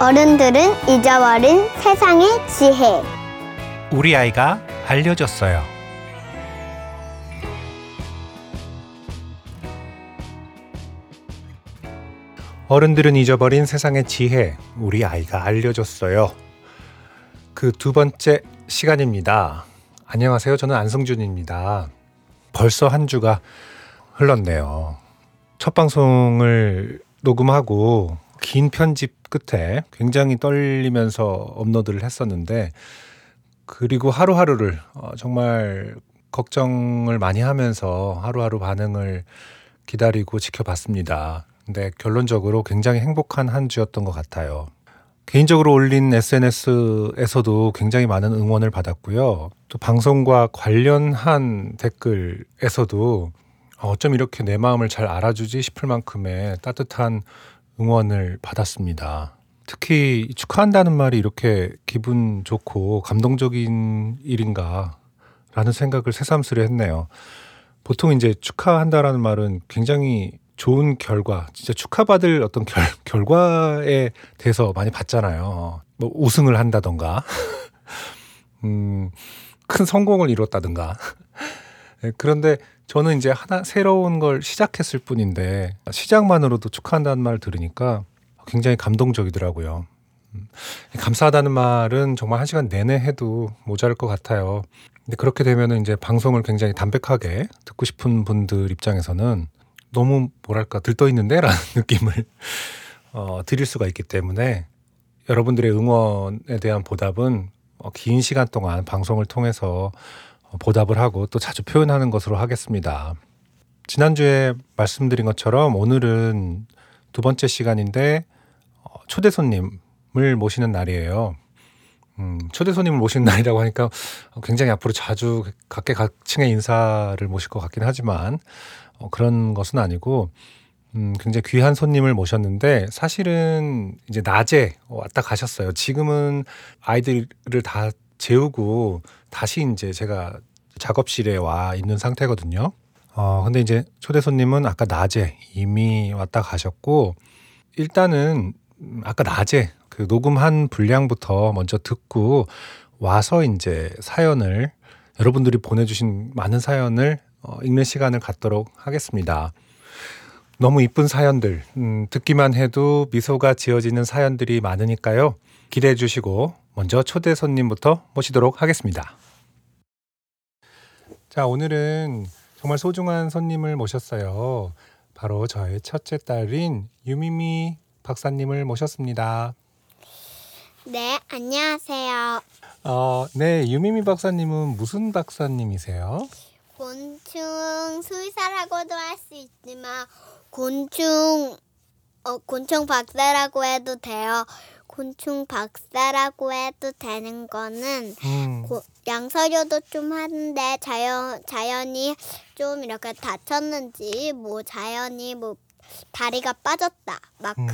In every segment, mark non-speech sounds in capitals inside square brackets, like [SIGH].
어른들은 잊어버린 세상의 지혜. 우리 아이가 알려줬어요. 어른들은 잊어버린 세상의 지혜, 우리 아이가 알려줬어요. 그 두 번째 시간입니다. 안녕하세요. 저는 안성준입니다. 벌써 한 주가 흘렀네요. 첫 방송을 녹음하고 긴 편집 끝에 굉장히 떨리면서 업로드를 했었는데 그리고 하루하루를 어, 정말 걱정을 많이 하면서 하루하루 반응을 기다리고 지켜봤습니다. 근데 결론적으로 굉장히 행복한 한 주였던 것 같아요. 개인적으로 올린 SNS에서도 굉장히 많은 응원을 받았고요. 또 방송과 관련한 댓글에서도 어쩜 이렇게 내 마음을 잘 알아주지 싶을 만큼의 따뜻한 응원을 받았습니다. 특히 축하한다는 말이 이렇게 기분 좋고 감동적인 일인가 라는 생각을 새삼스레 했네요. 보통 이제 축하한다라는 말은 굉장히 좋은 결과, 진짜 축하받을 어떤 결, [LAUGHS] 결과에 대해서 많이 받잖아요. 뭐 우승을 한다던가, [LAUGHS] 음, 큰 성공을 이뤘다든가. 네, [LAUGHS] 그런데 저는 이제 하나 새로운 걸 시작했을 뿐인데 시작만으로도 축하한다는 말 들으니까 굉장히 감동적이더라고요. 음, 감사하다는 말은 정말 한 시간 내내 해도 모자랄 것 같아요. 근데 그렇게 되면은 이제 방송을 굉장히 담백하게 듣고 싶은 분들 입장에서는 너무 뭐랄까 들떠 있는데라는 [LAUGHS] 느낌을 어, 드릴 수가 있기 때문에 여러분들의 응원에 대한 보답은 어, 긴 시간 동안 방송을 통해서 어, 보답을 하고 또 자주 표현하는 것으로 하겠습니다. 지난주에 말씀드린 것처럼 오늘은 두 번째 시간인데 어, 초대 손님을 모시는 날이에요. 음, 초대 손님을 모시는 날이라고 하니까 굉장히 앞으로 자주 각계각층의 인사를 모실 것 같긴 하지만 어, 그런 것은 아니고 음, 굉장히 귀한 손님을 모셨는데 사실은 이제 낮에 왔다 가셨어요. 지금은 아이들을 다 재우고 다시 이제 제가 작업실에 와 있는 상태거든요. 어, 근데 이제 초대 손님은 아까 낮에 이미 왔다 가셨고 일단은 아까 낮에 그 녹음한 분량부터 먼저 듣고 와서 이제 사연을 여러분들이 보내주신 많은 사연을 어, 읽는 시간을 갖도록 하겠습니다. 너무 이쁜 사연들, 음, 듣기만 해도 미소가 지어지는 사연들이 많으니까요. 기대해 주시고 먼저 초대 손님부터 모시도록 하겠습니다. 자, 오늘은 정말 소중한 손님을 모셨어요. 바로 저의 첫째 딸인 유미미 박사님을 모셨습니다. 네, 안녕하세요. 어, 네, 유미미 박사님은 무슨 박사님이세요? 곤충 수의사라고도 할 수 있지만 곤충 어, 곤충 박사라고 해도 돼요. 곤충 박사라고 해도 되는 거는 음, 고, 양서류도 좀 하는데 자연 자연이 좀 이렇게 다쳤는지 뭐 자연이 뭐 다리가 빠졌다 막 음,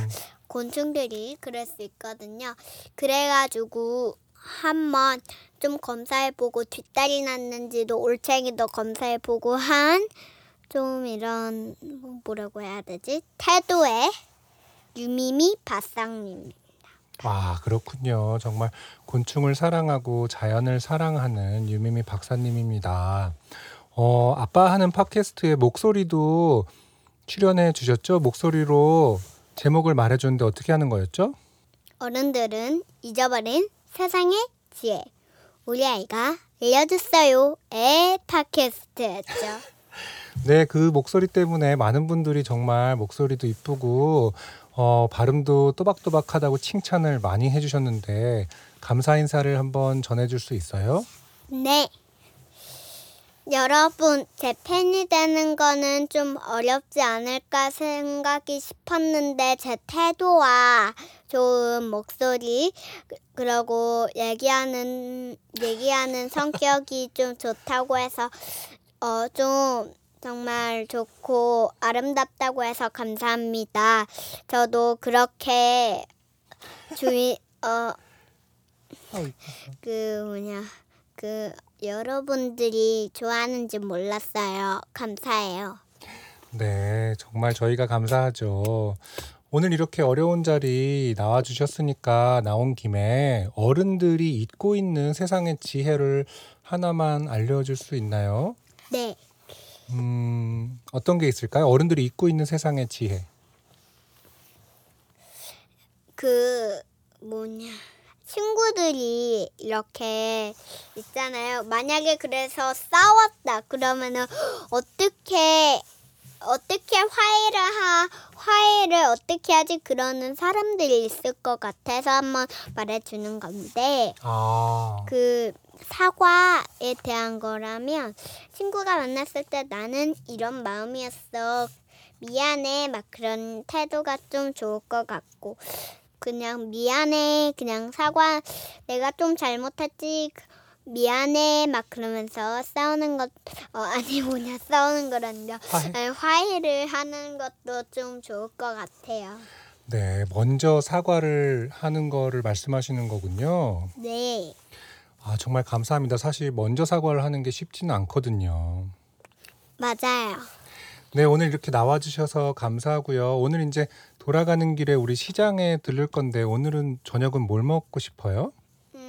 곤충들이 그럴 수 있거든요. 그래가지고 한번 좀 검사해보고 뒷다리 났는지도 올챙이도 검사해보고 한 좀 이런 뭐 뭐라고 해야 되지 태도의 유미미 바쌍님. 아, 그렇군요. 정말 곤충을 사랑하고 자연을 사랑하는 유미미 박사님입니다. 어, 아빠 하는 팟캐스트에 목소리도 출연해 주셨죠? 목소리로 제목을 말해주는데 어떻게 하는 거였죠? 어른들은 잊어버린 세상의 지혜. 우리 아이가 알려줬어요. 에 팟캐스트였죠. [LAUGHS] 네, 그 목소리 때문에 많은 분들이 정말 목소리도 이쁘고 어, 발음도 또박또박하다고 칭찬을 많이 해주셨는데 감사 인사를 한번 전해줄 수 있어요? 네. 여러분, 제 팬이 되는 거는 좀 어렵지 않을까 생각이 싶었는데, 제 태도와 좋은 목소리, 그- 그리고 얘기하는, 얘기하는 성격이 좀 좋다고 해서, 어, 좀 정말 좋고 아름답다고 해서 감사합니다. 저도 그렇게 주의, 어, 그 뭐냐 그 여러분들이 좋아하는지 몰랐어요. 감사해요. 네, 정말 저희가 감사하죠. 오늘 이렇게 어려운 자리 나와주셨으니까 나온 김에 어른들이 잊고 있는 세상의 지혜를 하나만 알려줄 수 있나요? 네. 음, 어떤 게 있을까요? 어른들이 잊고 있는 세상의 지혜. 그 뭐냐 친구들이 이렇게 있잖아요. 만약에 그래서 싸웠다 그러면은 어떻게 어떻게 화해를 하 화해를 어떻게 하지 그러는 사람들이 있을 것 같아서 한번 말해주는 건데 아, 그 사과에 대한 거라면 친구가 만났을 때 나는 이런 마음이었어. 미안해. 막 그런 태도가 좀 좋을 것 같고. 그냥 미안해. 그냥 사과 내가 좀 잘못했지. 미안해. 막 그러면서 싸우는 것 어, [LAUGHS] 아니 뭐냐. 싸우는 거란다 화해. 화해를 하는 것도 좀 좋을 것 같아요. 네, 먼저 사과를 하는 거를 말씀하시는 거군요. 네 아, 정말 감사합니다. 사실 먼저 사과를 하는 게 쉽지는 않거든요. 맞아요 네, 오늘 이렇게 나와주셔서 감사하고요. 오늘 이제 돌아가는 길에 우리 시장에 들를 건데 오늘은 저녁은 뭘 먹고 싶어요? 음...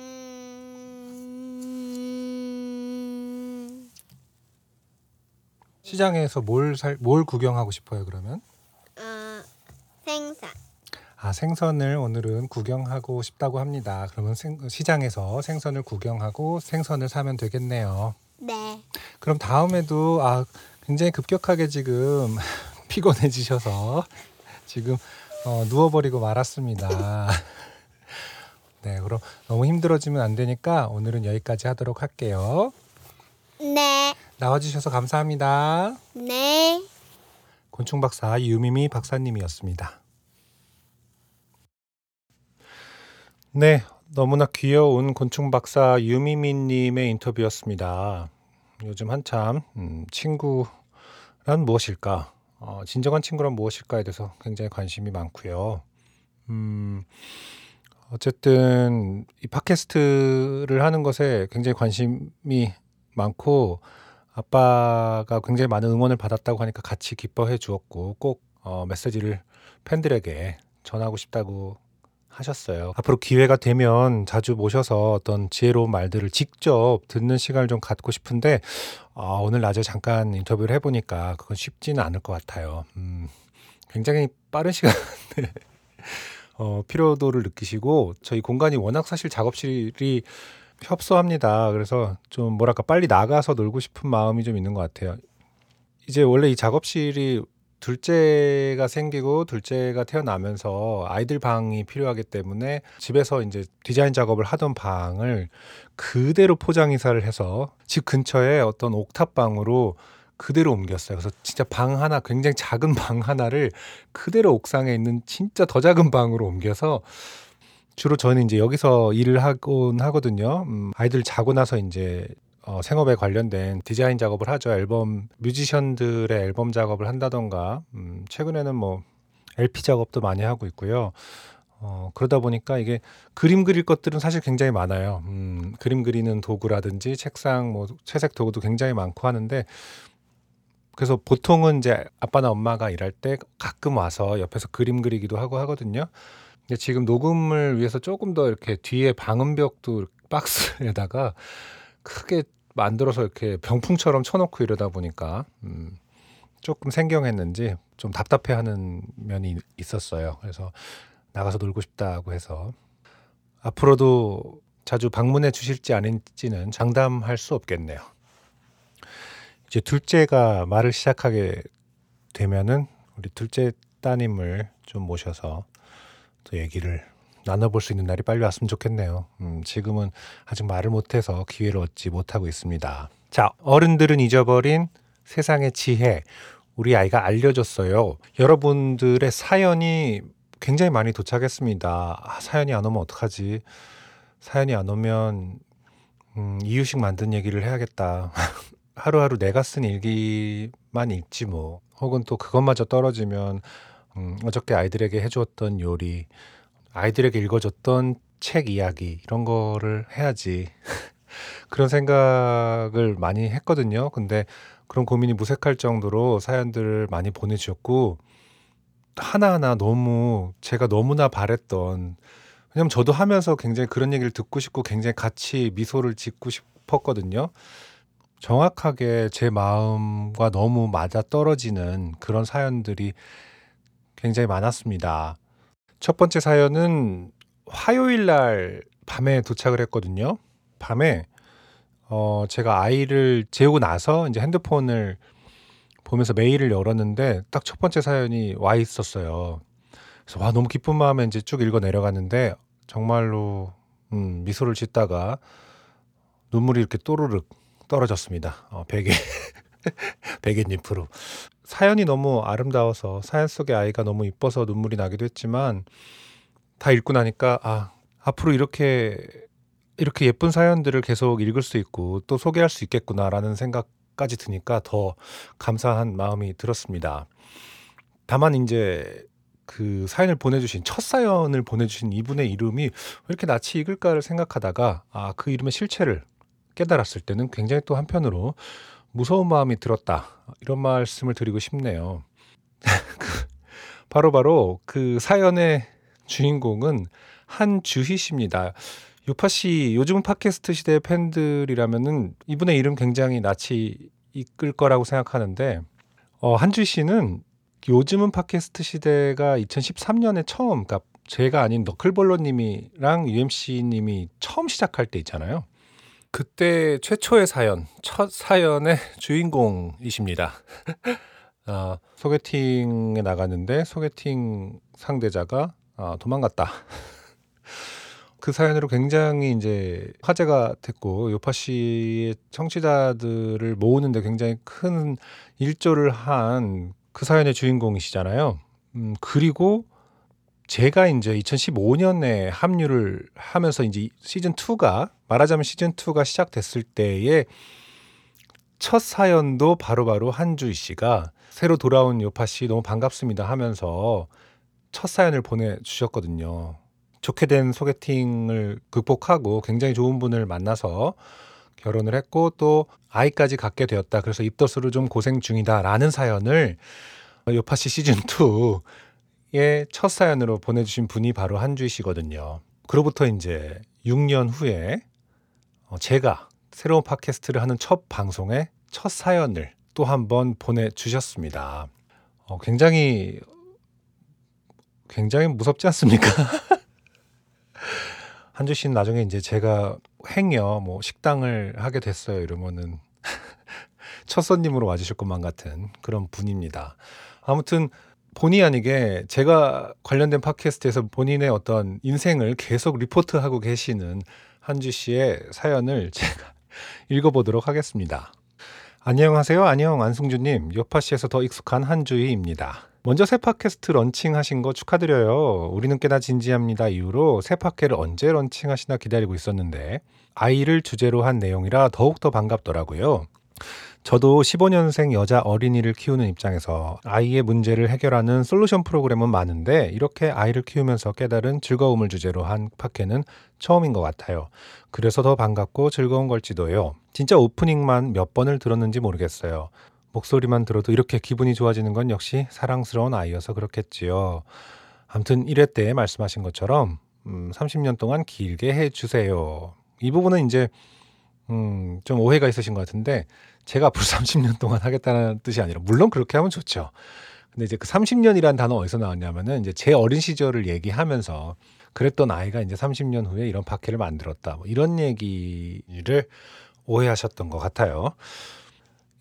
시장에서 뭘 살, 뭘 구경하고 싶어요, 그러면? 어, 생선 아, 생선을 오늘은 구경하고 싶다고 합니다. 그러면 생- 시장에서 생선을 구경하고 생선을 사면 되겠네요. 네 그럼 다음에도 아, 굉장히 급격하게 지금 [LAUGHS] 피곤해지셔서 지금 어, 누워버리고 말았습니다. [LAUGHS] 네, 그럼 너무 힘들어지면 안 되니까 오늘은 여기까지 하도록 할게요. 네, 나와주셔서 감사합니다. 네. 곤충 박사 유미미 박사님이었습니다. 네, 너무나 귀여운 곤충 박사 유미미님의 인터뷰였습니다. 요즘 한참 음, 친구란 무엇일까? 어, 진정한 친구란 무엇일까에 대해서 굉장히 관심이 많고요. 음, 어쨌든 이 팟캐스트를 하는 것에 굉장히 관심이 많고 아빠가 굉장히 많은 응원을 받았다고 하니까 같이 기뻐해 주었고 꼭 어, 메시지를 팬들에게 전하고 싶다고 하셨어요. 앞으로 기회가 되면 자주 모셔서 어떤 지혜로운 말들을 직접 듣는 시간을 좀 갖고 싶은데 아, 오늘 낮에 잠깐 인터뷰를 해보니까 그건 쉽지는 않을 것 같아요. 음, 굉장히 빠른 시간에 [LAUGHS] 어, 피로도를 느끼시고 저희 공간이 워낙 사실 작업실이 협소합니다. 그래서 좀 뭐랄까 빨리 나가서 놀고 싶은 마음이 좀 있는 것 같아요. 이제 원래 이 작업실이 둘째가 생기고 둘째가 태어나면서 아이들 방이 필요하기 때문에 집에서 이제 디자인 작업을 하던 방을 그대로 포장 이사를 해서 집 근처에 어떤 옥탑 방으로 그대로 옮겼어요. 그래서 진짜 방 하나 굉장히 작은 [LAUGHS] 방 하나를 그대로 옥상에 있는 진짜 더 작은 방으로 옮겨서 주로 저는 이제 여기서 일을 하곤 하거든요. 음, 아이들 자고 나서 이제 어, 생업에 관련된 디자인 작업을 하죠. 앨범 뮤지션들의 앨범 작업을 한다던가 음, 최근에는 뭐 LP 작업도 많이 하고 있고요. 어, 그러다 보니까 이게 그림 그릴 것들은 사실 굉장히 많아요. 음, 그림 그리는 도구라든지 책상, 뭐 채색 도구도 굉장히 많고 하는데 그래서 보통은 이제 아빠나 엄마가 일할 때 가끔 와서 옆에서 그림 그리기도 하고 하거든요. 근데 지금 녹음을 위해서 조금 더 이렇게 뒤에 방음벽도 박스에다가 크게 만들어서 이렇게 병풍처럼 쳐놓고 이러다 보니까 음, 조금 생경했는지 좀 답답해하는 면이 있었어요. 그래서 나가서 놀고 싶다고 해서 앞으로도 자주 방문해 주실지 아닌지는 장담할 수 없겠네요. 이제 둘째가 말을 시작하게 되면은 우리 둘째 따님을 좀 모셔서 또 얘기를 나눠볼 수 있는 날이 빨리 왔으면 좋겠네요. 음, 지금은 아직 말을 못해서 기회를 얻지 못하고 있습니다. 자, 어른들은 잊어버린 세상의 지혜. 우리 아이가 알려줬어요. 여러분들의 사연이 굉장히 많이 도착했습니다. 아, 사연이 안 오면 어떡하지? 사연이 안 오면 음, 이유식 만든 얘기를 해야겠다. [LAUGHS] 하루하루 내가 쓴 일기만 읽지 뭐. 혹은 또 그것마저 떨어지면 음, 어저께 아이들에게 해주었던 요리, 아이들에게 읽어줬던 책 이야기 이런 거를 해야지. [LAUGHS] 그런 생각을 많이 했거든요. 근데 그런 고민이 무색할 정도로 사연들을 많이 보내주셨고 하나하나 너무 제가 너무나 바랬던 왜냐면 저도 하면서 굉장히 그런 얘기를 듣고 싶고 굉장히 같이 미소를 짓고 싶었거든요. 정확하게 제 마음과 너무 맞아 떨어지는 그런 사연들이 굉장히 많았습니다. 첫 번째 사연은 화요일 날 밤에 도착을 했거든요. 밤에 어 제가 아이를 재우고 나서 이제 핸드폰을 보면서 메일을 열었는데 딱 첫 번째 사연이 와 있었어요. 그래서 와 너무 기쁜 마음에 이제 쭉 읽어 내려갔는데 정말로 음 미소를 짓다가 눈물이 이렇게 또르륵 떨어졌습니다. 어 베개 [LAUGHS] [LAUGHS] 베갯잎으로. 사연이 너무 아름다워서 사연 속의 아이가 너무 이뻐서 눈물이 나기도 했지만 다 읽고 나니까 아 앞으로 이렇게 이렇게 예쁜 사연들을 계속 읽을 수 있고 또 소개할 수 있겠구나라는 생각까지 드니까 더 감사한 마음이 들었습니다. 다만 이제 그 사연을 보내주신 첫 사연을 보내주신 이분의 이름이 왜 이렇게 낯이 익을까를 생각하다가 아 그 이름의 실체를 깨달았을 때는 굉장히 또 한편으로 무서운 마음이 들었다 이런 말씀을 드리고 싶네요. [LAUGHS] 바로바로 바로 그 사연의 주인공은 한주희 씨입니다. 요파 씨 요즘 팟캐스트 시대 팬들이라면은 이분의 이름 굉장히 낯이 익을 거라고 생각하는데 어, 한주희 씨는 요즘은 팟캐스트 시대가 2013년에 처음 그러니까 제가 아닌 너클볼러님이랑 UMC님이 처음 시작할 때 있잖아요. 그때 최초의 사연, 첫 사연의 주인공이십니다. 어, [LAUGHS] 소개팅에 나갔는데 소개팅 상대자가 어, 도망갔다. [LAUGHS] 그 사연으로 굉장히 이제 화제가 됐고 요파 씨의 청취자들을 모으는데 굉장히 큰 일조를 한 그 사연의 주인공이시잖아요. 음, 그리고 제가 이제 2015년에 합류를 하면서 이제 시즌 2가 말하자면 시즌 2가 시작됐을 때의 첫 사연도 바로바로 한주희 씨가 새로 돌아온 요파 씨 너무 반갑습니다 하면서 첫 사연을 보내주셨거든요. 좋게 된 소개팅을 극복하고 굉장히 좋은 분을 만나서 결혼을 했고 또 아이까지 갖게 되었다. 그래서 입덧으로 좀 고생 중이다라는 사연을 요파 씨 시즌 2의 첫 사연으로 보내주신 분이 바로 한주희 씨거든요. 그로부터 이제 6년 후에 어, 제가 새로운 팟캐스트를 하는 첫 방송에 첫 사연을 또 한 번 보내주셨습니다. 어, 굉장히 굉장히 무섭지 않습니까? [LAUGHS] 한주 씨는 나중에 이제 제가 행여 뭐 식당을 하게 됐어요 이러면은 [LAUGHS] 첫 손님으로 와주실 것만 같은 그런 분입니다. 아무튼 본의 아니게 제가 관련된 팟캐스트에서 본인의 어떤 인생을 계속 리포트하고 계시는 한주 씨의 사연을 [LAUGHS] 제가 읽어보도록 하겠습니다. 안녕하세요. 안녕 안승주님. 요파 씨에서 더 익숙한 한주희입니다. 먼저 새 팟캐스트 런칭하신 거 축하드려요. 우리는 꽤나 진지합니다. 이후로 새 팟캐를 언제 런칭하시나 기다리고 있었는데 아이를 주제로 한 내용이라 더욱더 반갑더라고요. 저도 15년생 여자 어린이를 키우는 입장에서 아이의 문제를 해결하는 솔루션 프로그램은 많은데 이렇게 아이를 키우면서 깨달은 즐거움을 주제로 한 팟캐는 처음인 것 같아요. 그래서 더 반갑고 즐거운 걸지도요. 진짜 오프닝만 몇 번을 들었는지 모르겠어요. 목소리만 들어도 이렇게 기분이 좋아지는 건 역시 사랑스러운 아이여서 그렇겠지요. 아무튼 1회 때 말씀하신 것처럼 음, 30년 동안 길게 해주세요. 이 부분은 이제 음, 좀 오해가 있으신 것 같은데 제가 앞으로 [LAUGHS] 30년 동안 하겠다는 뜻이 아니라 물론 그렇게 하면 좋죠. 근데 이제 그 30년이란 단어 어디서 나왔냐면은 이제 제 어린 시절을 얘기하면서 그랬던 아이가 이제 30년 후에 이런 파케를 만들었다. 뭐 이런 얘기를 오해하셨던 것 같아요.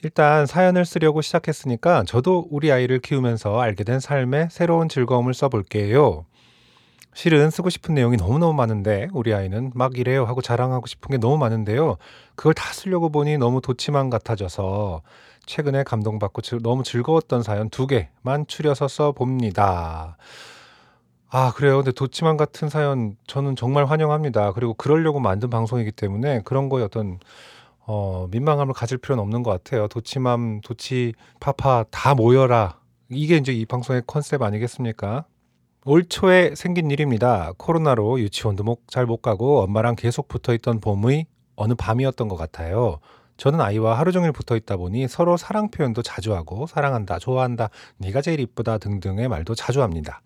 일단 사연을 쓰려고 시작했으니까 저도 우리 아이를 키우면서 알게 된 삶의 새로운 즐거움을 써볼게요. 실은 쓰고 싶은 내용이 너무너무 많은데 우리 아이는 막 이래요 하고 자랑하고 싶은 게 너무 많은데요. 그걸 다 쓰려고 보니 너무 도치만 같아져서 최근에 감동받고 너무 즐거웠던 사연 두 개만 추려서 써봅니다. 아, 그래요. 근데 도치만 같은 사연 저는 정말 환영합니다. 그리고 그러려고 만든 방송이기 때문에 그런 거에 어떤 어, 민망함을 가질 필요는 없는 것 같아요. 도치맘, 도치파파 다 모여라. 이게 이제 이 방송의 컨셉 아니겠습니까? 올 초에 생긴 일입니다. 코로나로 유치원도 잘 못 가고 엄마랑 계속 붙어 있던 봄의 어느 밤이었던 것 같아요. 저는 아이와 하루 종일 붙어 있다 보니 서로 사랑 표현도 자주 하고 사랑한다, 좋아한다, 네가 제일 이쁘다 등등의 말도 자주 합니다.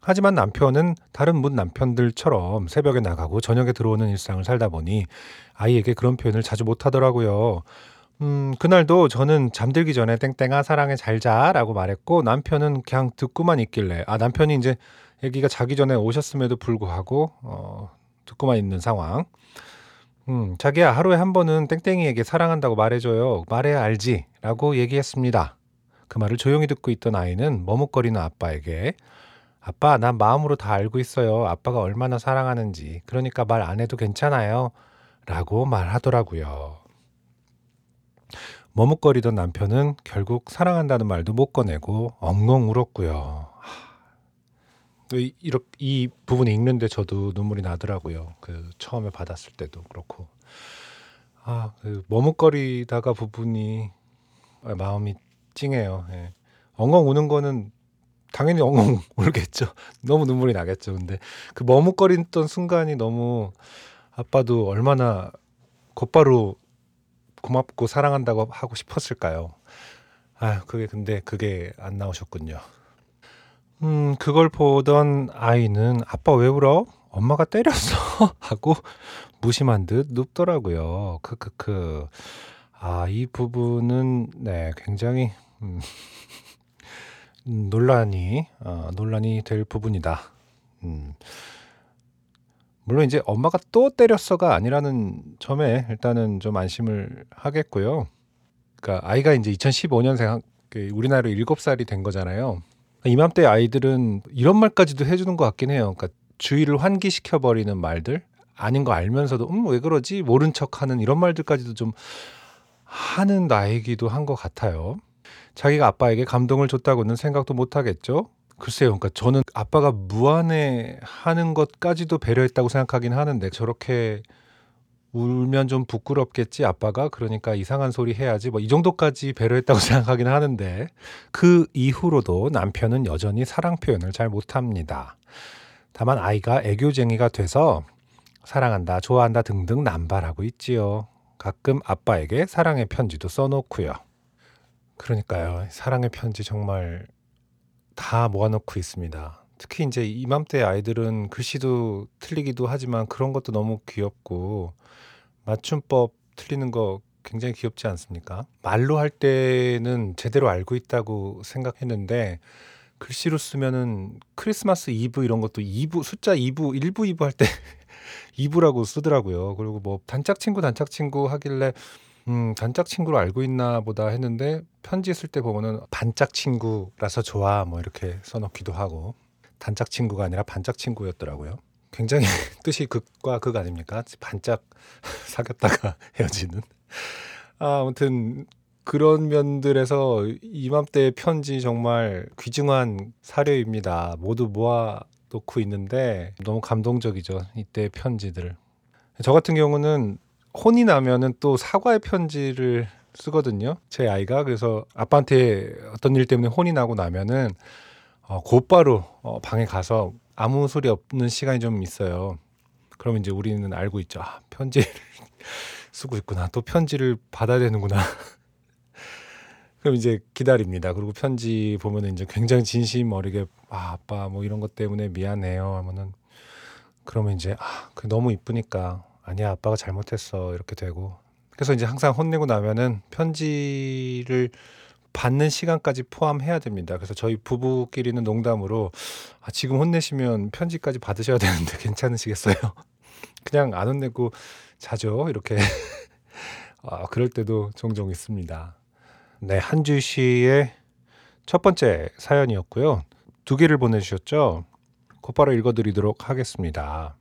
하지만 남편은 다른 문 남편들처럼 새벽에 나가고 저녁에 들어오는 일상을 살다 보니 아이에게 그런 표현을 자주 못 하더라고요. 음, 그날도 저는 잠들기 전에 땡땡아 사랑해 잘 자라고 말했고 남편은 그냥 듣고만 있길래 아 남편이 이제 애기가 자기 전에 오셨음에도 불구하고 어, 듣고만 있는 상황. 음, 자기야 하루에 한 번은 땡땡이에게 사랑한다고 말해 줘요. 말해야 알지라고 얘기했습니다. 그 말을 조용히 듣고 있던 아이는 머뭇거리는 아빠에게 아빠 난 마음으로 다 알고 있어요. 아빠가 얼마나 사랑하는지. 그러니까 말 안 해도 괜찮아요. 라고 말하더라고요. 머뭇거리던 남편은 결국 사랑한다는 말도 못 꺼내고 엉엉 울었고요. 이, 이렇게 이 부분 읽는데 저도 눈물이 나더라고요. 그 처음에 받았을 때도 그렇고 아, 그 머뭇거리다가 부분이 마음이 찡해요. 예. 엉엉 우는 거는 당연히 엉엉 [LAUGHS] 울겠죠. 너무 눈물이 나겠죠. 근데 그 머뭇거리던 순간이 너무 아빠도 얼마나 곧바로 고맙고 사랑한다고 하고 싶었을까요? 아, 그게 근데 그게 안 나오셨군요. 음, 그걸 보던 아이는 아빠 왜 울어? 엄마가 때렸어. [LAUGHS] 하고 무심한 듯 눕더라고요. 크크크. 아, 이 부분은 네, 굉장히 음, [LAUGHS] 논란이 어, 논란이 될 부분이다. 음. 물론 이제 엄마가 또 때렸어가 아니라는 점에 일단은 좀 안심을 하겠고요. 그러니까 아이가 이제 2015년생 그 우리나라로 7살이 된 거잖아요. 이맘때 아이들은 이런 말까지도 해주는 것 같긴 해요. 그러니까 주의를 환기시켜 버리는 말들 아닌 거 알면서도 음 왜 그러지 모른 척하는 이런 말들까지도 좀 하는 나이기도 한 것 같아요. 자기가 아빠에게 감동을 줬다고는 생각도 못 하겠죠. 글쎄요. 그러니까 저는 아빠가 무안해 하는 것까지도 배려했다고 생각하긴 하는데 저렇게 울면 좀 부끄럽겠지 아빠가 그러니까 이상한 소리 해야지 뭐 이 정도까지 배려했다고 [LAUGHS] 생각하긴 하는데 그 이후로도 남편은 여전히 사랑 표현을 잘 못합니다. 다만 아이가 애교쟁이가 돼서 사랑한다, 좋아한다 등등 남발하고 있지요. 가끔 아빠에게 사랑의 편지도 써놓고요. 그러니까요. 사랑의 편지 정말 다 모아놓고 있습니다. 특히 이제 이맘때 아이들은 글씨도 틀리기도 하지만 그런 것도 너무 귀엽고 맞춤법 틀리는 거 굉장히 귀엽지 않습니까? 말로 할 때는 제대로 알고 있다고 생각했는데 글씨로 쓰면은 크리스마스 이브 이런 것도 이브 숫자 이부 일부 이부 할때 [LAUGHS] 이부라고 쓰더라고요. 그리고 뭐 단짝 친구 단짝 친구 하길래 음, 단짝 친구로 알고 있나 보다 했는데 편지 쓸 때 보면은 반짝 친구라서 좋아 뭐 이렇게 써 놓기도 하고 단짝 친구가 아니라 반짝 친구였더라고요. 굉장히 [LAUGHS] 뜻이 극과 극 아닙니까? 반짝 [LAUGHS] 사귀었다가 [LAUGHS] 헤어지는. 아, 아무튼 그런 면들에서 이맘때 편지 정말 귀중한 사료입니다. 모두 모아 놓고 있는데 너무 감동적이죠. 이때 편지들. 저 같은 경우는 혼이 나면은 또 사과의 편지를 쓰거든요. 제 아이가 그래서 아빠한테 어떤 일 때문에 혼이 나고 나면은 어, 곧바로 어, 방에 가서 아무 소리 없는 시간이 좀 있어요. 그러면 이제 우리는 알고 있죠. 아, 편지를 [LAUGHS] 쓰고 있구나. 또 편지를 받아야 되는구나. [LAUGHS] 그럼 이제 기다립니다. 그리고 편지 보면은 이제 굉장히 진심 어리게 아, 아빠 뭐 이런 것 때문에 미안해요 하면은 그러면 이제 아, 그 너무 이쁘니까 아니야 아빠가 잘못했어 이렇게 되고 그래서 이제 항상 혼내고 나면은 편지를 받는 시간까지 포함해야 됩니다. 그래서 저희 부부끼리는 농담으로 아, 지금 혼내시면 편지까지 받으셔야 되는데 [LAUGHS] 괜찮으시겠어요? [LAUGHS] 그냥 안 혼내고 자죠 이렇게 [LAUGHS] 아, 그럴 때도 종종 있습니다. 네 한주 씨의 첫 번째 사연이었고요. 두 개를 보내주셨죠. 곧바로 읽어드리도록 하겠습니다.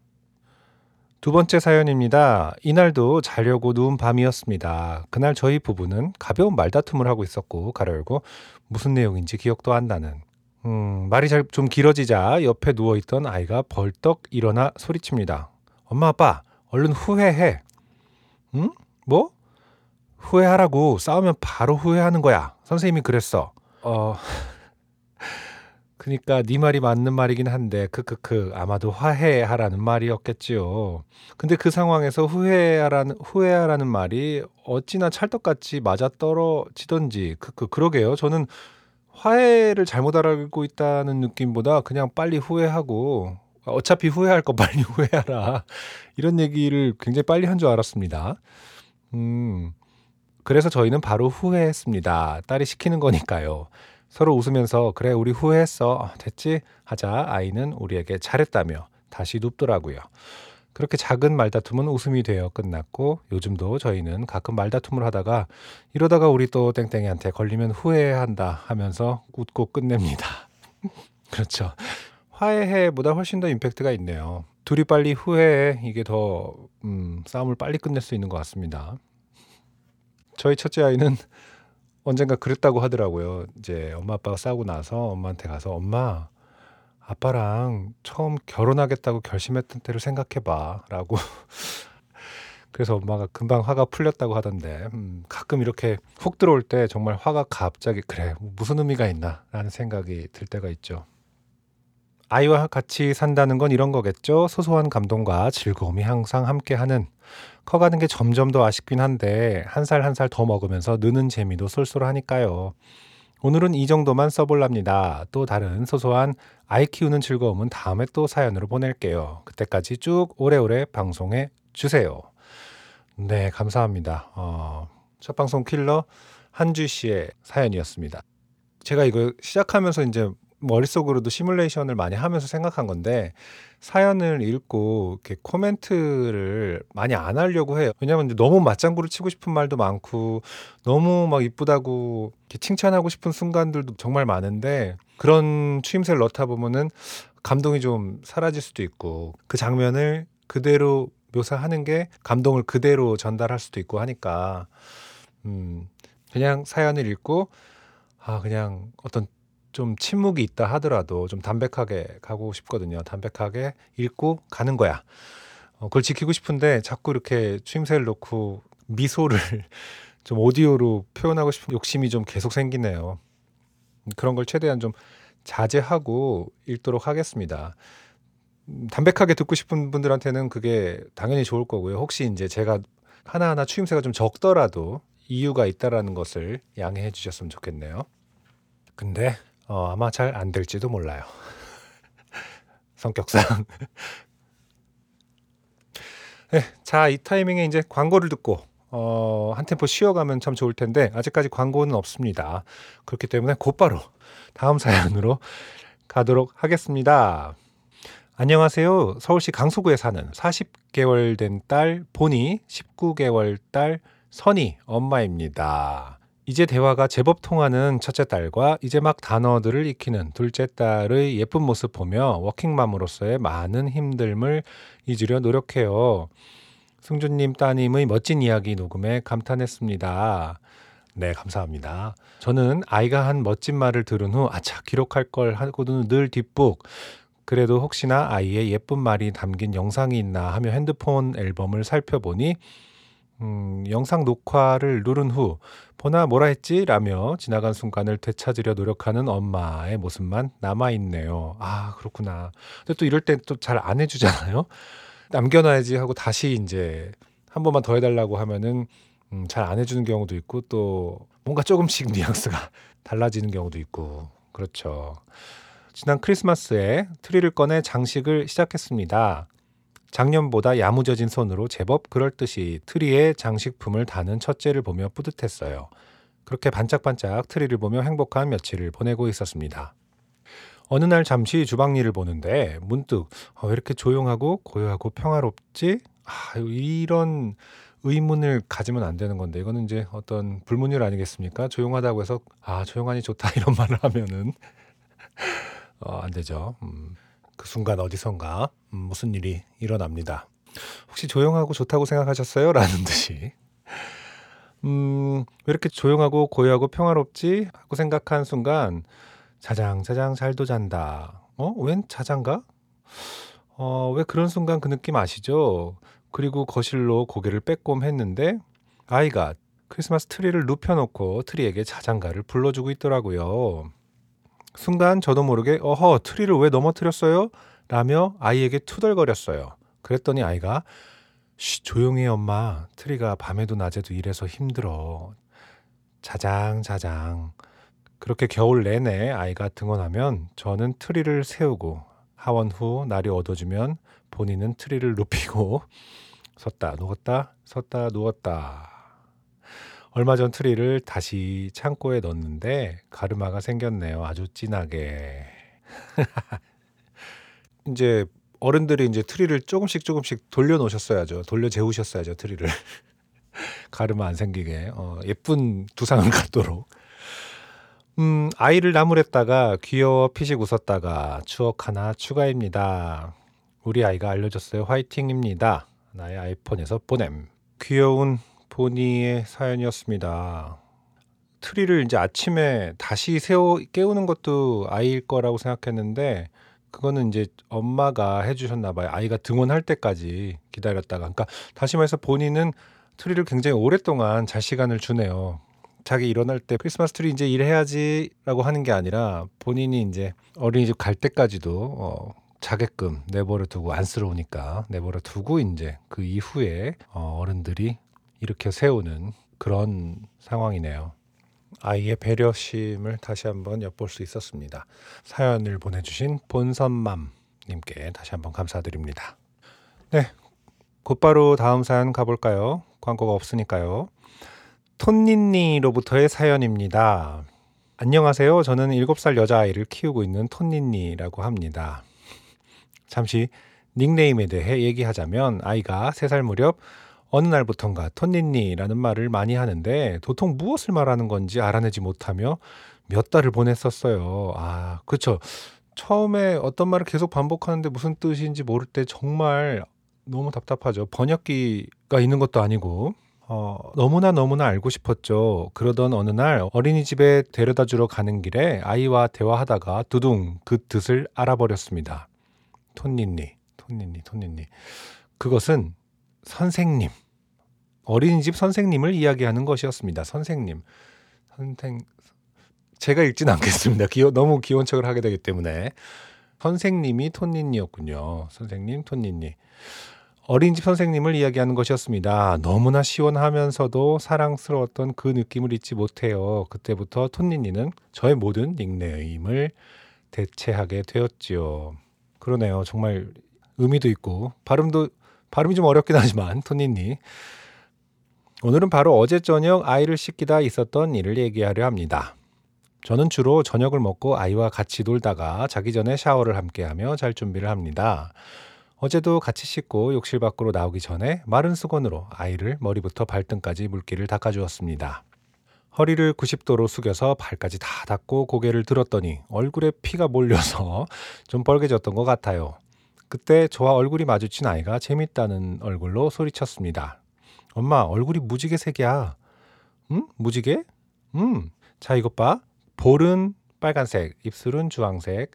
두 번째 사연입니다. 이날도 자려고 누운 밤이었습니다. 그날 저희 부부는 가벼운 말다툼을 하고 있었고 가려고 무슨 내용인지 기억도 안 나는. 음, 말이 잘 좀 길어지자 옆에 누워 있던 아이가 벌떡 일어나 소리칩니다. 엄마 아빠 얼른 후회해. 응? 뭐? 후회하라고 싸우면 바로 후회하는 거야. 선생님이 그랬어. 어. 그러니까 네 말이 맞는 말이긴 한데 크크크 아마도 화해하라는 말이었겠지요. 근데 그 상황에서 후회하라는 후회하라는 말이 어찌나 찰떡같이 맞아 떨어지던지 크크 그러게요. 저는 화해를 잘못 알고 있다는 느낌보다 그냥 빨리 후회하고 어차피 후회할 거 빨리 [LAUGHS] 후회하라 이런 얘기를 굉장히 빨리 한 줄 알았습니다. 음. 그래서 저희는 바로 후회했습니다. 딸이 시키는 거니까요. 서로 웃으면서 그래 우리 후회했어 어, 됐지 하자 아이는 우리에게 잘했다며 다시 눕더라고요. 그렇게 작은 말다툼은 웃음이 되어 끝났고 요즘도 저희는 가끔 말다툼을 하다가 이러다가 우리 또 땡땡이한테 걸리면 후회한다 하면서 웃고 끝냅니다. [LAUGHS] 그렇죠. 화해해보다 훨씬 더 임팩트가 있네요. 둘이 빨리 후회해 이게 더 음, 싸움을 빨리 끝낼 수 있는 것 같습니다. 저희 첫째 아이는 언젠가 그랬다고 하더라고요. 이제 엄마 아빠가 싸우고 나서 엄마한테 가서 엄마 아빠랑 처음 결혼하겠다고 결심했던 때를 생각해 봐라고 [LAUGHS] 그래서 엄마가 금방 화가 풀렸다고 하던데 음, 가끔 이렇게 훅 들어올 때 정말 화가 갑자기 그래 무슨 의미가 있나라는 생각이 들 때가 있죠. 아이와 같이 산다는 건 이런 거겠죠. 소소한 감동과 즐거움이 항상 함께하는 커가는 게 점점 더 아쉽긴 한데 한 살 한 살 더 먹으면서 느는 재미도 쏠쏠하니까요. 오늘은 이 정도만 써볼랍니다. 또 다른 소소한 아이 키우는 즐거움은 다음에 또 사연으로 보낼게요. 그때까지 쭉 오래오래 방송해 주세요. 네, 감사합니다. 어, 첫 방송 킬러 한주 씨의 사연이었습니다. 제가 이거 시작하면서 이제 머릿속으로도 시뮬레이션을 많이 하면서 생각한 건데 사연을 읽고 이렇게 코멘트를 많이 안 하려고 해요. 왜냐면 너무 맞장구를 치고 싶은 말도 많고 너무 막 이쁘다고 칭찬하고 싶은 순간들도 정말 많은데 그런 추임새를 넣다 보면은 감동이 좀 사라질 수도 있고 그 장면을 그대로 묘사하는 게 감동을 그대로 전달할 수도 있고 하니까 음 그냥 사연을 읽고 아 그냥 어떤 좀 침묵이 있다 하더라도 좀 담백하게 가고 싶거든요. 담백하게 읽고 가는 거야. 어, 그걸 지키고 싶은데 자꾸 이렇게 추임새를 넣고 미소를 [LAUGHS] 좀 오디오로 표현하고 싶은 욕심이 좀 계속 생기네요. 그런 걸 최대한 좀 자제하고 읽도록 하겠습니다. 음, 담백하게 듣고 싶은 분들한테는 그게 당연히 좋을 거고요. 혹시 이제 제가 하나하나 추임새가 좀 적더라도 이유가 있다라는 것을 양해해 주셨으면 좋겠네요. 근데 어, 아마 잘 안 될지도 몰라요. [LAUGHS] 성격상. [LAUGHS] 네, 자, 이 타이밍에 이제 광고를 듣고 어, 한 템포 쉬어가면 참 좋을 텐데 아직까지 광고는 없습니다. 그렇기 때문에 곧바로 다음 사연으로 가도록 하겠습니다. 안녕하세요. 서울시 강서구에 사는 40개월 된 딸 보니 19개월 딸 선이 엄마입니다. 이제 대화가 제법 통하는 첫째 딸과 이제 막 단어들을 익히는 둘째 딸의 예쁜 모습 보며 워킹맘으로서의 많은 힘듦을 잊으려 노력해요. 승준님 따님의 멋진 이야기 녹음에 감탄했습니다. 네, 감사합니다. 저는 아이가 한 멋진 말을 들은 후 아차 기록할 걸 하고는 늘 뒷북. 그래도 혹시나 아이의 예쁜 말이 담긴 영상이 있나 하며 핸드폰 앨범을 살펴보니 음, 영상 녹화를 누른 후 보나 뭐라 했지? 라며 지나간 순간을 되찾으려 노력하는 엄마의 모습만 남아있네요. 아, 그렇구나. 근데 또 이럴 땐또잘 안 해주잖아요. [LAUGHS] 남겨놔야지 하고 다시 이제 한 번만 더 해달라고 하면은 음, 잘 안 해주는 경우도 있고 또 뭔가 조금씩 [LAUGHS] 뉘앙스가 달라지는 경우도 있고 그렇죠. 지난 크리스마스에 트리를 꺼내 장식을 시작했습니다. 작년보다 야무져진 손으로 제법 그럴듯이 트리에 장식품을 다는 첫째를 보며 뿌듯했어요. 그렇게 반짝반짝 트리를 보며 행복한 며칠을 보내고 있었습니다. 어느 날 잠시 주방 일을 보는데 문득 어, 왜 이렇게 조용하고 고요하고 평화롭지? 아, 이런 의문을 가지면 안 되는 건데 이거는 이제 어떤 불문율 아니겠습니까? 조용하다고 해서 아 조용하니 좋다 [LAUGHS] 이런 말을 하면은 어, 안 되죠. 음. 그 순간 어디선가 음, 무슨 일이 일어납니다. 혹시 조용하고 좋다고 생각하셨어요? 라는 듯이. 음, 왜 이렇게 조용하고 고요하고 평화롭지? 하고 생각한 순간, 자장, 자장, 잘도 잔다. 어? 웬 자장가? 어, 왜 그런 순간 그 느낌 아시죠? 그리고 거실로 고개를 빼꼼 했는데, 아이가 크리스마스 트리를 눕혀놓고 트리에게 자장가를 불러주고 있더라고요. 순간 저도 모르게 어허 트리를 왜 넘어뜨렸어요? 라며 아이에게 투덜거렸어요. 그랬더니 아이가 쉬 조용히 해 엄마 트리가 밤에도 낮에도 일해서 힘들어. 자장 자장. 그렇게 겨울 내내 아이가 등원하면 저는 트리를 세우고 하원 후 날이 어두워지면 본인은 트리를 눕히고 [LAUGHS] 섰다 누웠다 섰다 누웠다. 얼마 전 트리를 다시 창고에 넣었는데 가르마가 생겼네요. 아주 진하게. [LAUGHS] 이제 어른들이 이제 트리를 조금씩 조금씩 돌려 놓으셨어야죠. 돌려 재우셨어야죠, 트리를. [LAUGHS] 가르마 안 생기게. 어, 예쁜 두상을 [LAUGHS] 갖도록. 음, 아이를 나무랬다가 귀여워 피식 웃었다가 추억 하나 추가입니다. 우리 아이가 알려줬어요. 화이팅입니다. 나의 아이폰에서 보냄. 귀여운 보니의 사연이었습니다. 트리를 이제 아침에 다시 세워 깨우는 것도 아이일 거라고 생각했는데 그거는 이제 엄마가 해주셨나 봐요. 아이가 등원할 때까지 기다렸다가. 그러니까 다시 말해서 본인은 트리를 굉장히 오랫동안 잘 시간을 주네요. 자기 일어날 때 크리스마스 트리 이제 일해야지라고 하는 게 아니라 본인이 이제 어린이집 갈 때까지도 어, 자게끔 내버려 두고 안쓰러우니까 내버려 두고 이제 그 이후에 어, 어른들이 이렇게 세우는 그런 상황이네요. 아이의 배려심을 다시 한번 엿볼 수 있었습니다. 사연을 보내주신 본선맘님께 다시 한번 감사드립니다. 네, 곧바로 다음 사연 가볼까요? 광고가 없으니까요. 톤니니로부터의 사연입니다. 안녕하세요. 저는 7살 여자아이를 키우고 있는 톤니니라고 합니다. 잠시 닉네임에 대해 얘기하자면 아이가 3살 무렵 어느 날부턴가 톤니니라는 말을 많이 하는데 도통 무엇을 말하는 건지 알아내지 못하며 몇 달을 보냈었어요. 아, 그렇죠. 처음에 어떤 말을 계속 반복하는데 무슨 뜻인지 모를 때 정말 너무 답답하죠. 번역기가 있는 것도 아니고 어, 너무나 너무나 알고 싶었죠. 그러던 어느 날 어린이집에 데려다 주러 가는 길에 아이와 대화하다가 두둥 그 뜻을 알아버렸습니다. 톤니니, 톤니니, 톤니니. 그것은 선생님. 어린이집 선생님을 이야기하는 것이었습니다. 선생님. 선생, 제가 읽진 않겠습니다. [LAUGHS] 기어, 너무 귀여운 척을 하게 되기 때문에. 선생님이 톤니니였군요. 선생님, 톤니니. 어린이집 선생님을 이야기하는 것이었습니다. 너무나 시원하면서도 사랑스러웠던 그 느낌을 잊지 못해요. 그때부터 톤니니는 저의 모든 닉네임을 대체하게 되었지요. 그러네요. 정말 의미도 있고 발음도 발음이 좀 어렵긴 하지만 톤니니 오늘은 바로 어제 저녁 아이를 씻기다 있었던 일을 얘기하려 합니다. 저는 주로 저녁을 먹고 아이와 같이 놀다가 자기 전에 샤워를 함께하며 잘 준비를 합니다. 어제도 같이 씻고 욕실 밖으로 나오기 전에 마른 수건으로 아이를 머리부터 발등까지 물기를 닦아주었습니다. 허리를 90도로 숙여서 발까지 다 닦고 고개를 들었더니 얼굴에 피가 몰려서 [LAUGHS] 좀 빨개졌던 것 같아요. 그때 저와 얼굴이 마주친 아이가 재밌다는 얼굴로 소리쳤습니다. 엄마, 얼굴이 무지개 색이야. 응? 무지개? 음. 자, 이것 봐. 볼은 빨간색, 입술은 주황색,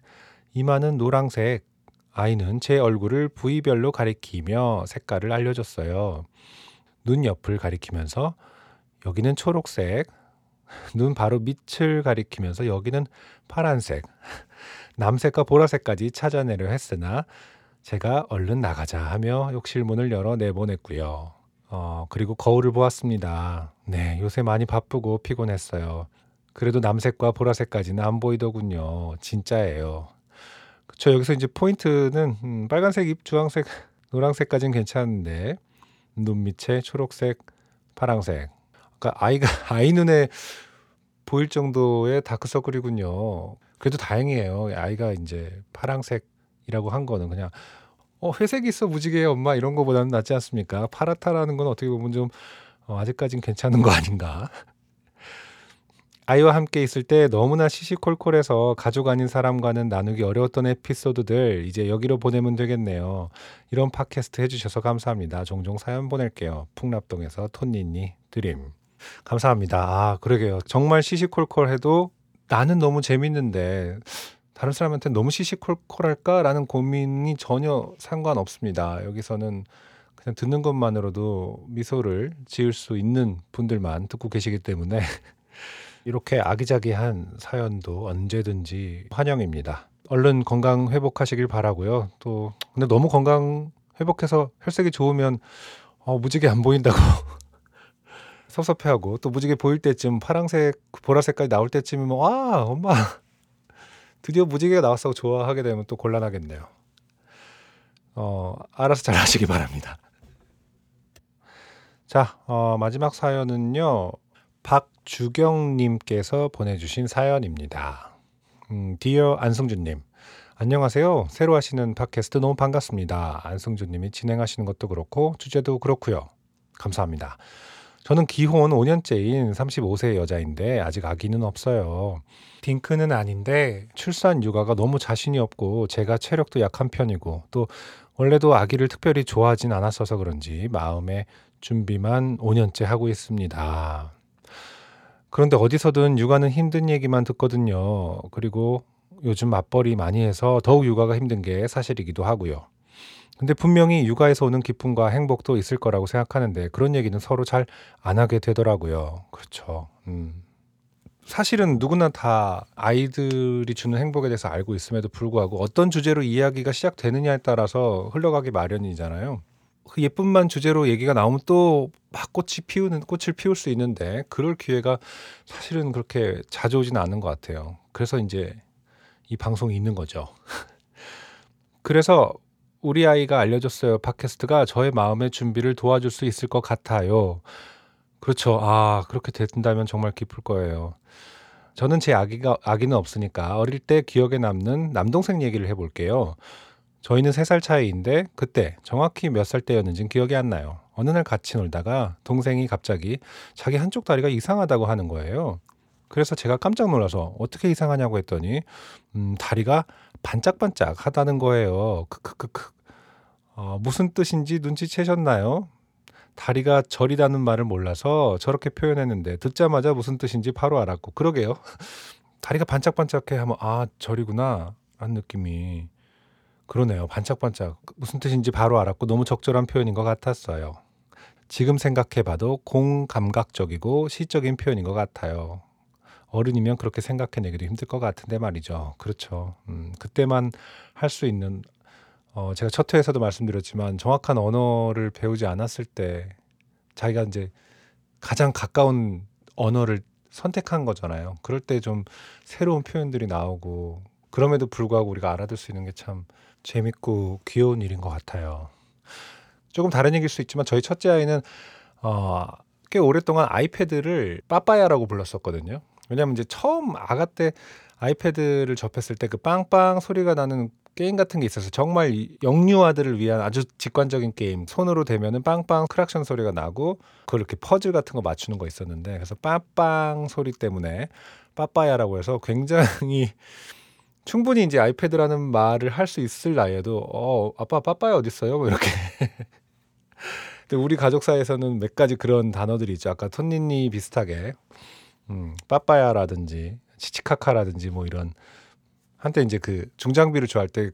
이마는 노랑색, 아이는 제 얼굴을 부위별로 가리키며 색깔을 알려줬어요. 눈 옆을 가리키면서 여기는 초록색, 눈 바로 밑을 가리키면서 여기는 파란색, [LAUGHS] 남색과 보라색까지 찾아내려 했으나 제가 얼른 나가자 하며 욕실 문을 열어 내보냈고요. 어, 그리고 거울을 보았습니다. 네, 요새 많이 바쁘고 피곤했어요. 그래도 남색과 보라색까지는 안 보이더군요. 진짜예요. 저 여기서 이제 포인트는 음, 빨간색 입, 주황색, [LAUGHS] 노란색까지는 괜찮은데 눈 밑에 초록색, 파랑색. 그러니까 아이가 [LAUGHS] 아이 눈에 보일 정도의 다크서클이군요. 그래도 다행이에요. 아이가 이제 파랑색 이라고 한 거는 그냥 어 회색 있어 무지개 엄마 이런 거보다는 낫지 않습니까? 파랗다라는 건 어떻게 보면 좀 어, 아직까진 괜찮은 거 아닌가? 아이와 함께 있을 때 너무나 시시콜콜해서 가족 아닌 사람과는 나누기 어려웠던 에피소드들 이제 여기로 보내면 되겠네요. 이런 팟캐스트 해주셔서 감사합니다. 종종 사연 보낼게요. 풍납동에서 톤니니 드림. 감사합니다. 아, 그러게요. 정말 시시콜콜해도 나는 너무 재밌는데 다른 사람한테 너무 시시콜콜할까라는 고민이 전혀 상관없습니다. 여기서는 그냥 듣는 것만으로도 미소를 지을 수 있는 분들만 듣고 계시기 때문에 [LAUGHS] 이렇게 아기자기한 사연도 언제든지 환영입니다. 얼른 건강 회복하시길 바라고요. 또 근데 너무 건강 회복해서 혈색이 좋으면 어, 무지개 안 보인다고 [LAUGHS] 섭섭해하고 또 무지개 보일 때쯤 파랑색, 보라색까지 나올 때쯤이면 와 엄마 드디어 무지개가 나왔다고 좋아하게 되면 또 곤란하겠네요. 어, 알아서 잘 하시기 바랍니다. 자, 어, 마지막 사연은요. 박주경님께서 보내주신 사연입니다. 음, 디어 안승준님. 안녕하세요. 새로 하시는 팟캐스트 너무 반갑습니다. 안승준님이 진행하시는 것도 그렇고 주제도 그렇고요. 감사합니다. 저는 기혼 5년째인 35세 여자인데 아직 아기는 없어요. 딩크는 아닌데 출산 육아가 너무 자신이 없고 제가 체력도 약한 편이고 또 원래도 아기를 특별히 좋아하진 않았어서 그런지 마음의 준비만 5년째 하고 있습니다. 그런데 어디서든 육아는 힘든 얘기만 듣거든요. 그리고 요즘 맞벌이 많이 해서 더욱 육아가 힘든 게 사실이기도 하고요. 근데 분명히 육아에서 오는 기쁨과 행복도 있을 거라고 생각하는데 그런 얘기는 서로 잘 안 하게 되더라고요. 그렇죠. 음. 사실은 누구나 다 아이들이 주는 행복에 대해서 알고 있음에도 불구하고 어떤 주제로 이야기가 시작되느냐에 따라서 흘러가기 마련이잖아요. 그 예쁜만 주제로 얘기가 나오면 또 막 꽃이 피우는 꽃을 피울 수 있는데 그럴 기회가 사실은 그렇게 자주 오지는 않는 것 같아요. 그래서 이제 이 방송이 있는 거죠. [LAUGHS] 그래서 우리 아이가 알려줬어요. 팟캐스트가 저의 마음의 준비를 도와줄 수 있을 것 같아요. 그렇죠. 아, 그렇게 된다면 정말 기쁠 거예요. 저는 제 아기가, 아기는 없으니까 어릴 때 기억에 남는 남동생 얘기를 해 볼게요. 저희는 3살 차이인데 그때 정확히 몇 살 때였는지는 기억이 안 나요. 어느 날 같이 놀다가 동생이 갑자기 자기 한쪽 다리가 이상하다고 하는 거예요. 그래서 제가 깜짝 놀라서 어떻게 이상하냐고 했더니 음, 다리가 반짝반짝 하다는 거예요. 크크크크. 어, 무슨 뜻인지 눈치채셨나요? 다리가 절이라는 말을 몰라서 저렇게 표현했는데 듣자마자 무슨 뜻인지 바로 알았고 그러게요. [LAUGHS] 다리가 반짝반짝해 하면 아 절이구나 라는 느낌이 그러네요. 반짝반짝 무슨 뜻인지 바로 알았고 너무 적절한 표현인 것 같았어요. 지금 생각해봐도 공감각적이고 시적인 표현인 것 같아요. 어른이면 그렇게 생각해내기도 힘들 것 같은데 말이죠. 그렇죠. 음, 그때만 할 수 있는 어, 제가 첫 회에서도 말씀드렸지만 정확한 언어를 배우지 않았을 때 자기가 이제 가장 가까운 언어를 선택한 거잖아요. 그럴 때 좀 새로운 표현들이 나오고 그럼에도 불구하고 우리가 알아들 수 있는 게 참 재밌고 귀여운 일인 것 같아요. 조금 다른 얘기일 수 있지만 저희 첫째 아이는 어, 꽤 오랫동안 아이패드를 빠빠야라고 불렀었거든요. 왜냐면 이제 처음 아가 때 아이패드를 접했을 때 그 빵빵 소리가 나는 게임 같은 게 있어서 정말 영유아들을 위한 아주 직관적인 게임 손으로 대면은 빵빵 크락션 소리가 나고 그걸 이렇게 퍼즐 같은 거 맞추는 거 있었는데 그래서 빵빵 소리 때문에 빠빠야라고 해서 굉장히 [LAUGHS] 충분히 이제 아이패드라는 말을 할 수 있을 나이에도 어 아빠 빠빠야 어디 있어요? 뭐 이렇게 [LAUGHS] 근데 우리 가족 사이에서는 몇 가지 그런 단어들이 있죠. 아까 톤니니 비슷하게 음, 빠빠야라든지 치치카카라든지 뭐 이런 한때 이제 그 중장비를 좋아할 때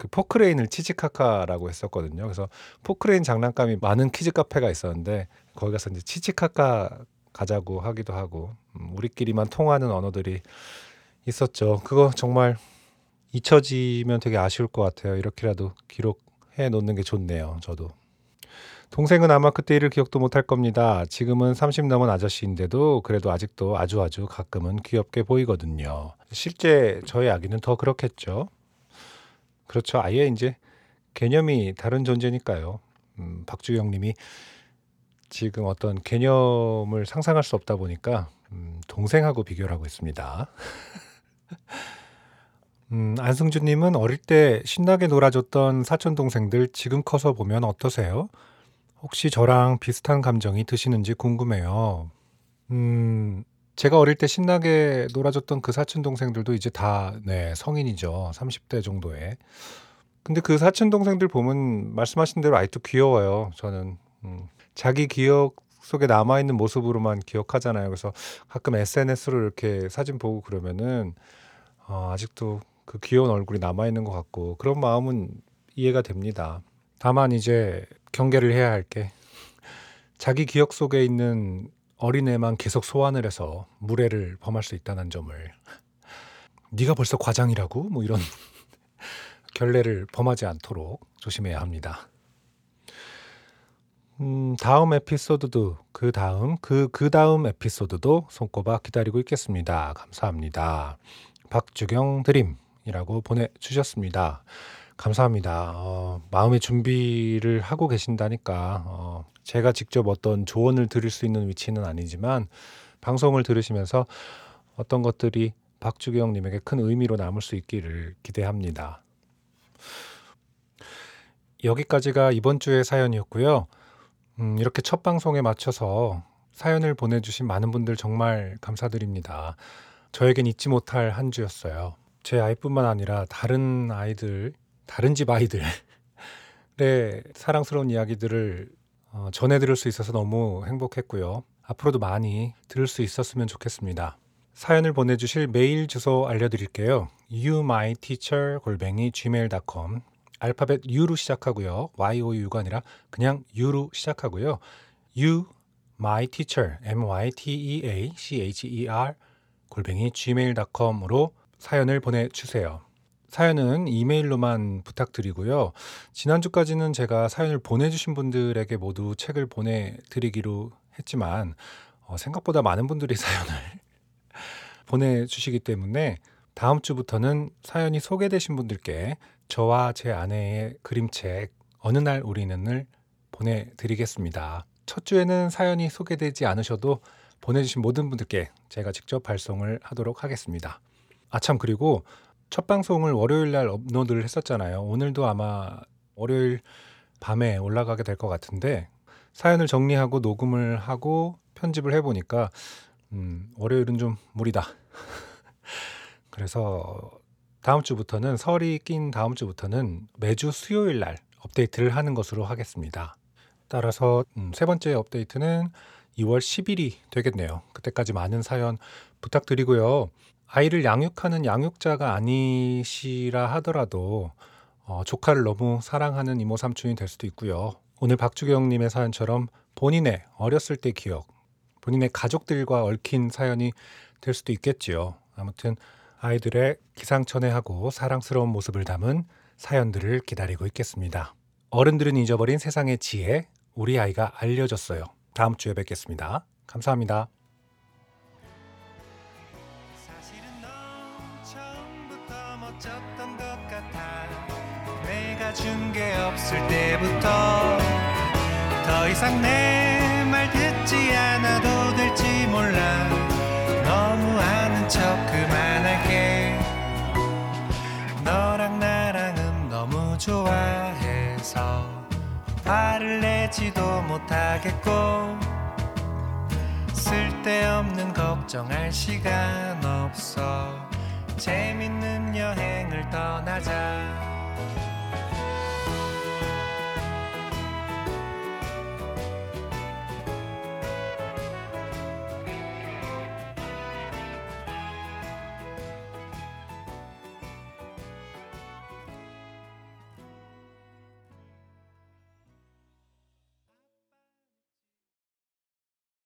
그 포크레인을 치치카카라고 했었거든요. 그래서 포크레인 장난감이 많은 키즈 카페가 있었는데 거기 가서 이제 치치카카 가자고 하기도 하고 음, 우리끼리만 통하는 언어들이 있었죠. 그거 정말 잊혀지면 되게 아쉬울 것 같아요. 이렇게라도 기록해 놓는 게 좋네요. 저도. 동생은 아마 그때 일을 기억도 못할 겁니다. 지금은 30 넘은 아저씨인데도 그래도 아직도 아주 아주 가끔은 귀엽게 보이거든요. 실제 저희 아기는 더 그렇겠죠. 그렇죠. 아예 이제 개념이 다른 존재니까요. 음, 박주영 님이 지금 어떤 개념을 상상할 수 없다 보니까 음, 동생하고 비교를 하고 있습니다. [LAUGHS] 음, 안승준 님은 어릴 때 신나게 놀아줬던 사촌 동생들 지금 커서 보면 어떠세요? 혹시 저랑 비슷한 감정이 드시는지 궁금해요. 음, 제가 어릴 때 신나게 놀아줬던 그 사촌 동생들도 이제 다, 네, 성인이죠. 30 대 정도에. 근데 그 사촌 동생들 보면 말씀하신 대로 아직도 귀여워요. 저는. 음, 자기 기억 속에 남아있는 모습으로만 기억하잖아요. 그래서 가끔 SNS로 이렇게 사진 보고 그러면은, 어, 아직도 그 귀여운 얼굴이 남아있는 것 같고, 그런 마음은 이해가 됩니다. 다만 이제 경계를 해야 할 게 자기 기억 속에 있는 어린애만 계속 소환을 해서 무례를 범할 수 있다는 점을 네가 벌써 과장이라고 뭐 이런 [LAUGHS] 결례를 범하지 않도록 조심해야 합니다. 음, 다음 에피소드도 그 다음 그 그 다음 에피소드도 손꼽아 기다리고 있겠습니다. 감사합니다. 박주경 드림이라고 보내주셨습니다. 감사합니다. 어, 마음의 준비를 하고 계신다니까 어, 제가 직접 어떤 조언을 드릴 수 있는 위치는 아니지만 방송을 들으시면서 어떤 것들이 박주경 님에게 큰 의미로 남을 수 있기를 기대합니다. 여기까지가 이번 주의 사연이었고요. 음, 이렇게 첫 방송에 맞춰서 사연을 보내주신 많은 분들 정말 감사드립니다. 저에겐 잊지 못할 한 주였어요. 제 아이뿐만 아니라 다른 아이들, 다른 집 아이들의 [LAUGHS] 사랑스러운 이야기들을 어, 전해드릴 수 있어서 너무 행복했고요. 앞으로도 많이 들을 수 있었으면 좋겠습니다. 사연을 보내주실 메일 주소 알려드릴게요. youmyteacher 골뱅이 gmail.com 알파벳 U로 시작하고요. Y-O-U가 아니라 그냥 U로 시작하고요. You, my teacher, M-Y-T-E-A-C-H-E-R 골뱅이 gmail.com으로 사연을 보내주세요. 사연은 이메일로만 부탁드리고요. 지난주까지는 제가 사연을 보내주신 분들에게 모두 책을 보내드리기로 했지만 어, 생각보다 많은 분들이 [LAUGHS] 사연을 보내주시기 때문에 다음 주부터는 사연이 소개되신 분들께 저와 제 아내의 그림책 어느 날 우리는을 보내드리겠습니다. 첫 주에는 사연이 소개되지 않으셔도 보내주신 모든 분들께 제가 직접 발송을 하도록 하겠습니다. 아참 그리고 첫 방송을 월요일 날 업로드를 했었잖아요. 오늘도 아마 월요일 밤에 올라가게 될 것 같은데 사연을 정리하고 녹음을 하고 편집을 해보니까 음, 월요일은 좀 무리다. [LAUGHS] 그래서 다음 주부터는 설이 낀 다음 주부터는 매주 수요일 날 업데이트를 하는 것으로 하겠습니다. 따라서 음, 세 번째 업데이트는 2월 10일이 되겠네요. 그때까지 많은 사연 부탁드리고요. 아이를 양육하는 양육자가 아니시라 하더라도 어, 조카를 너무 사랑하는 이모 삼촌이 될 수도 있고요. 오늘 박주경님의 사연처럼 본인의 어렸을 때 기억, 본인의 가족들과 얽힌 사연이 될 수도 있겠지요. 아무튼 아이들의 기상천외하고 사랑스러운 모습을 담은 사연들을 기다리고 있겠습니다. 어른들은 잊어버린 세상의 지혜, 우리 아이가 알려줬어요. 다음 주에 뵙겠습니다. 감사합니다. 게 없을 때부터 더 이상 내 말 듣지 않아도 될지 몰라. 너무 아는 척 그만할게. 너랑 나랑은 너무 좋아해서 화를 내지도 못하겠고 쓸데없는 걱정할 시간 없어. 재밌는 여행을 떠나자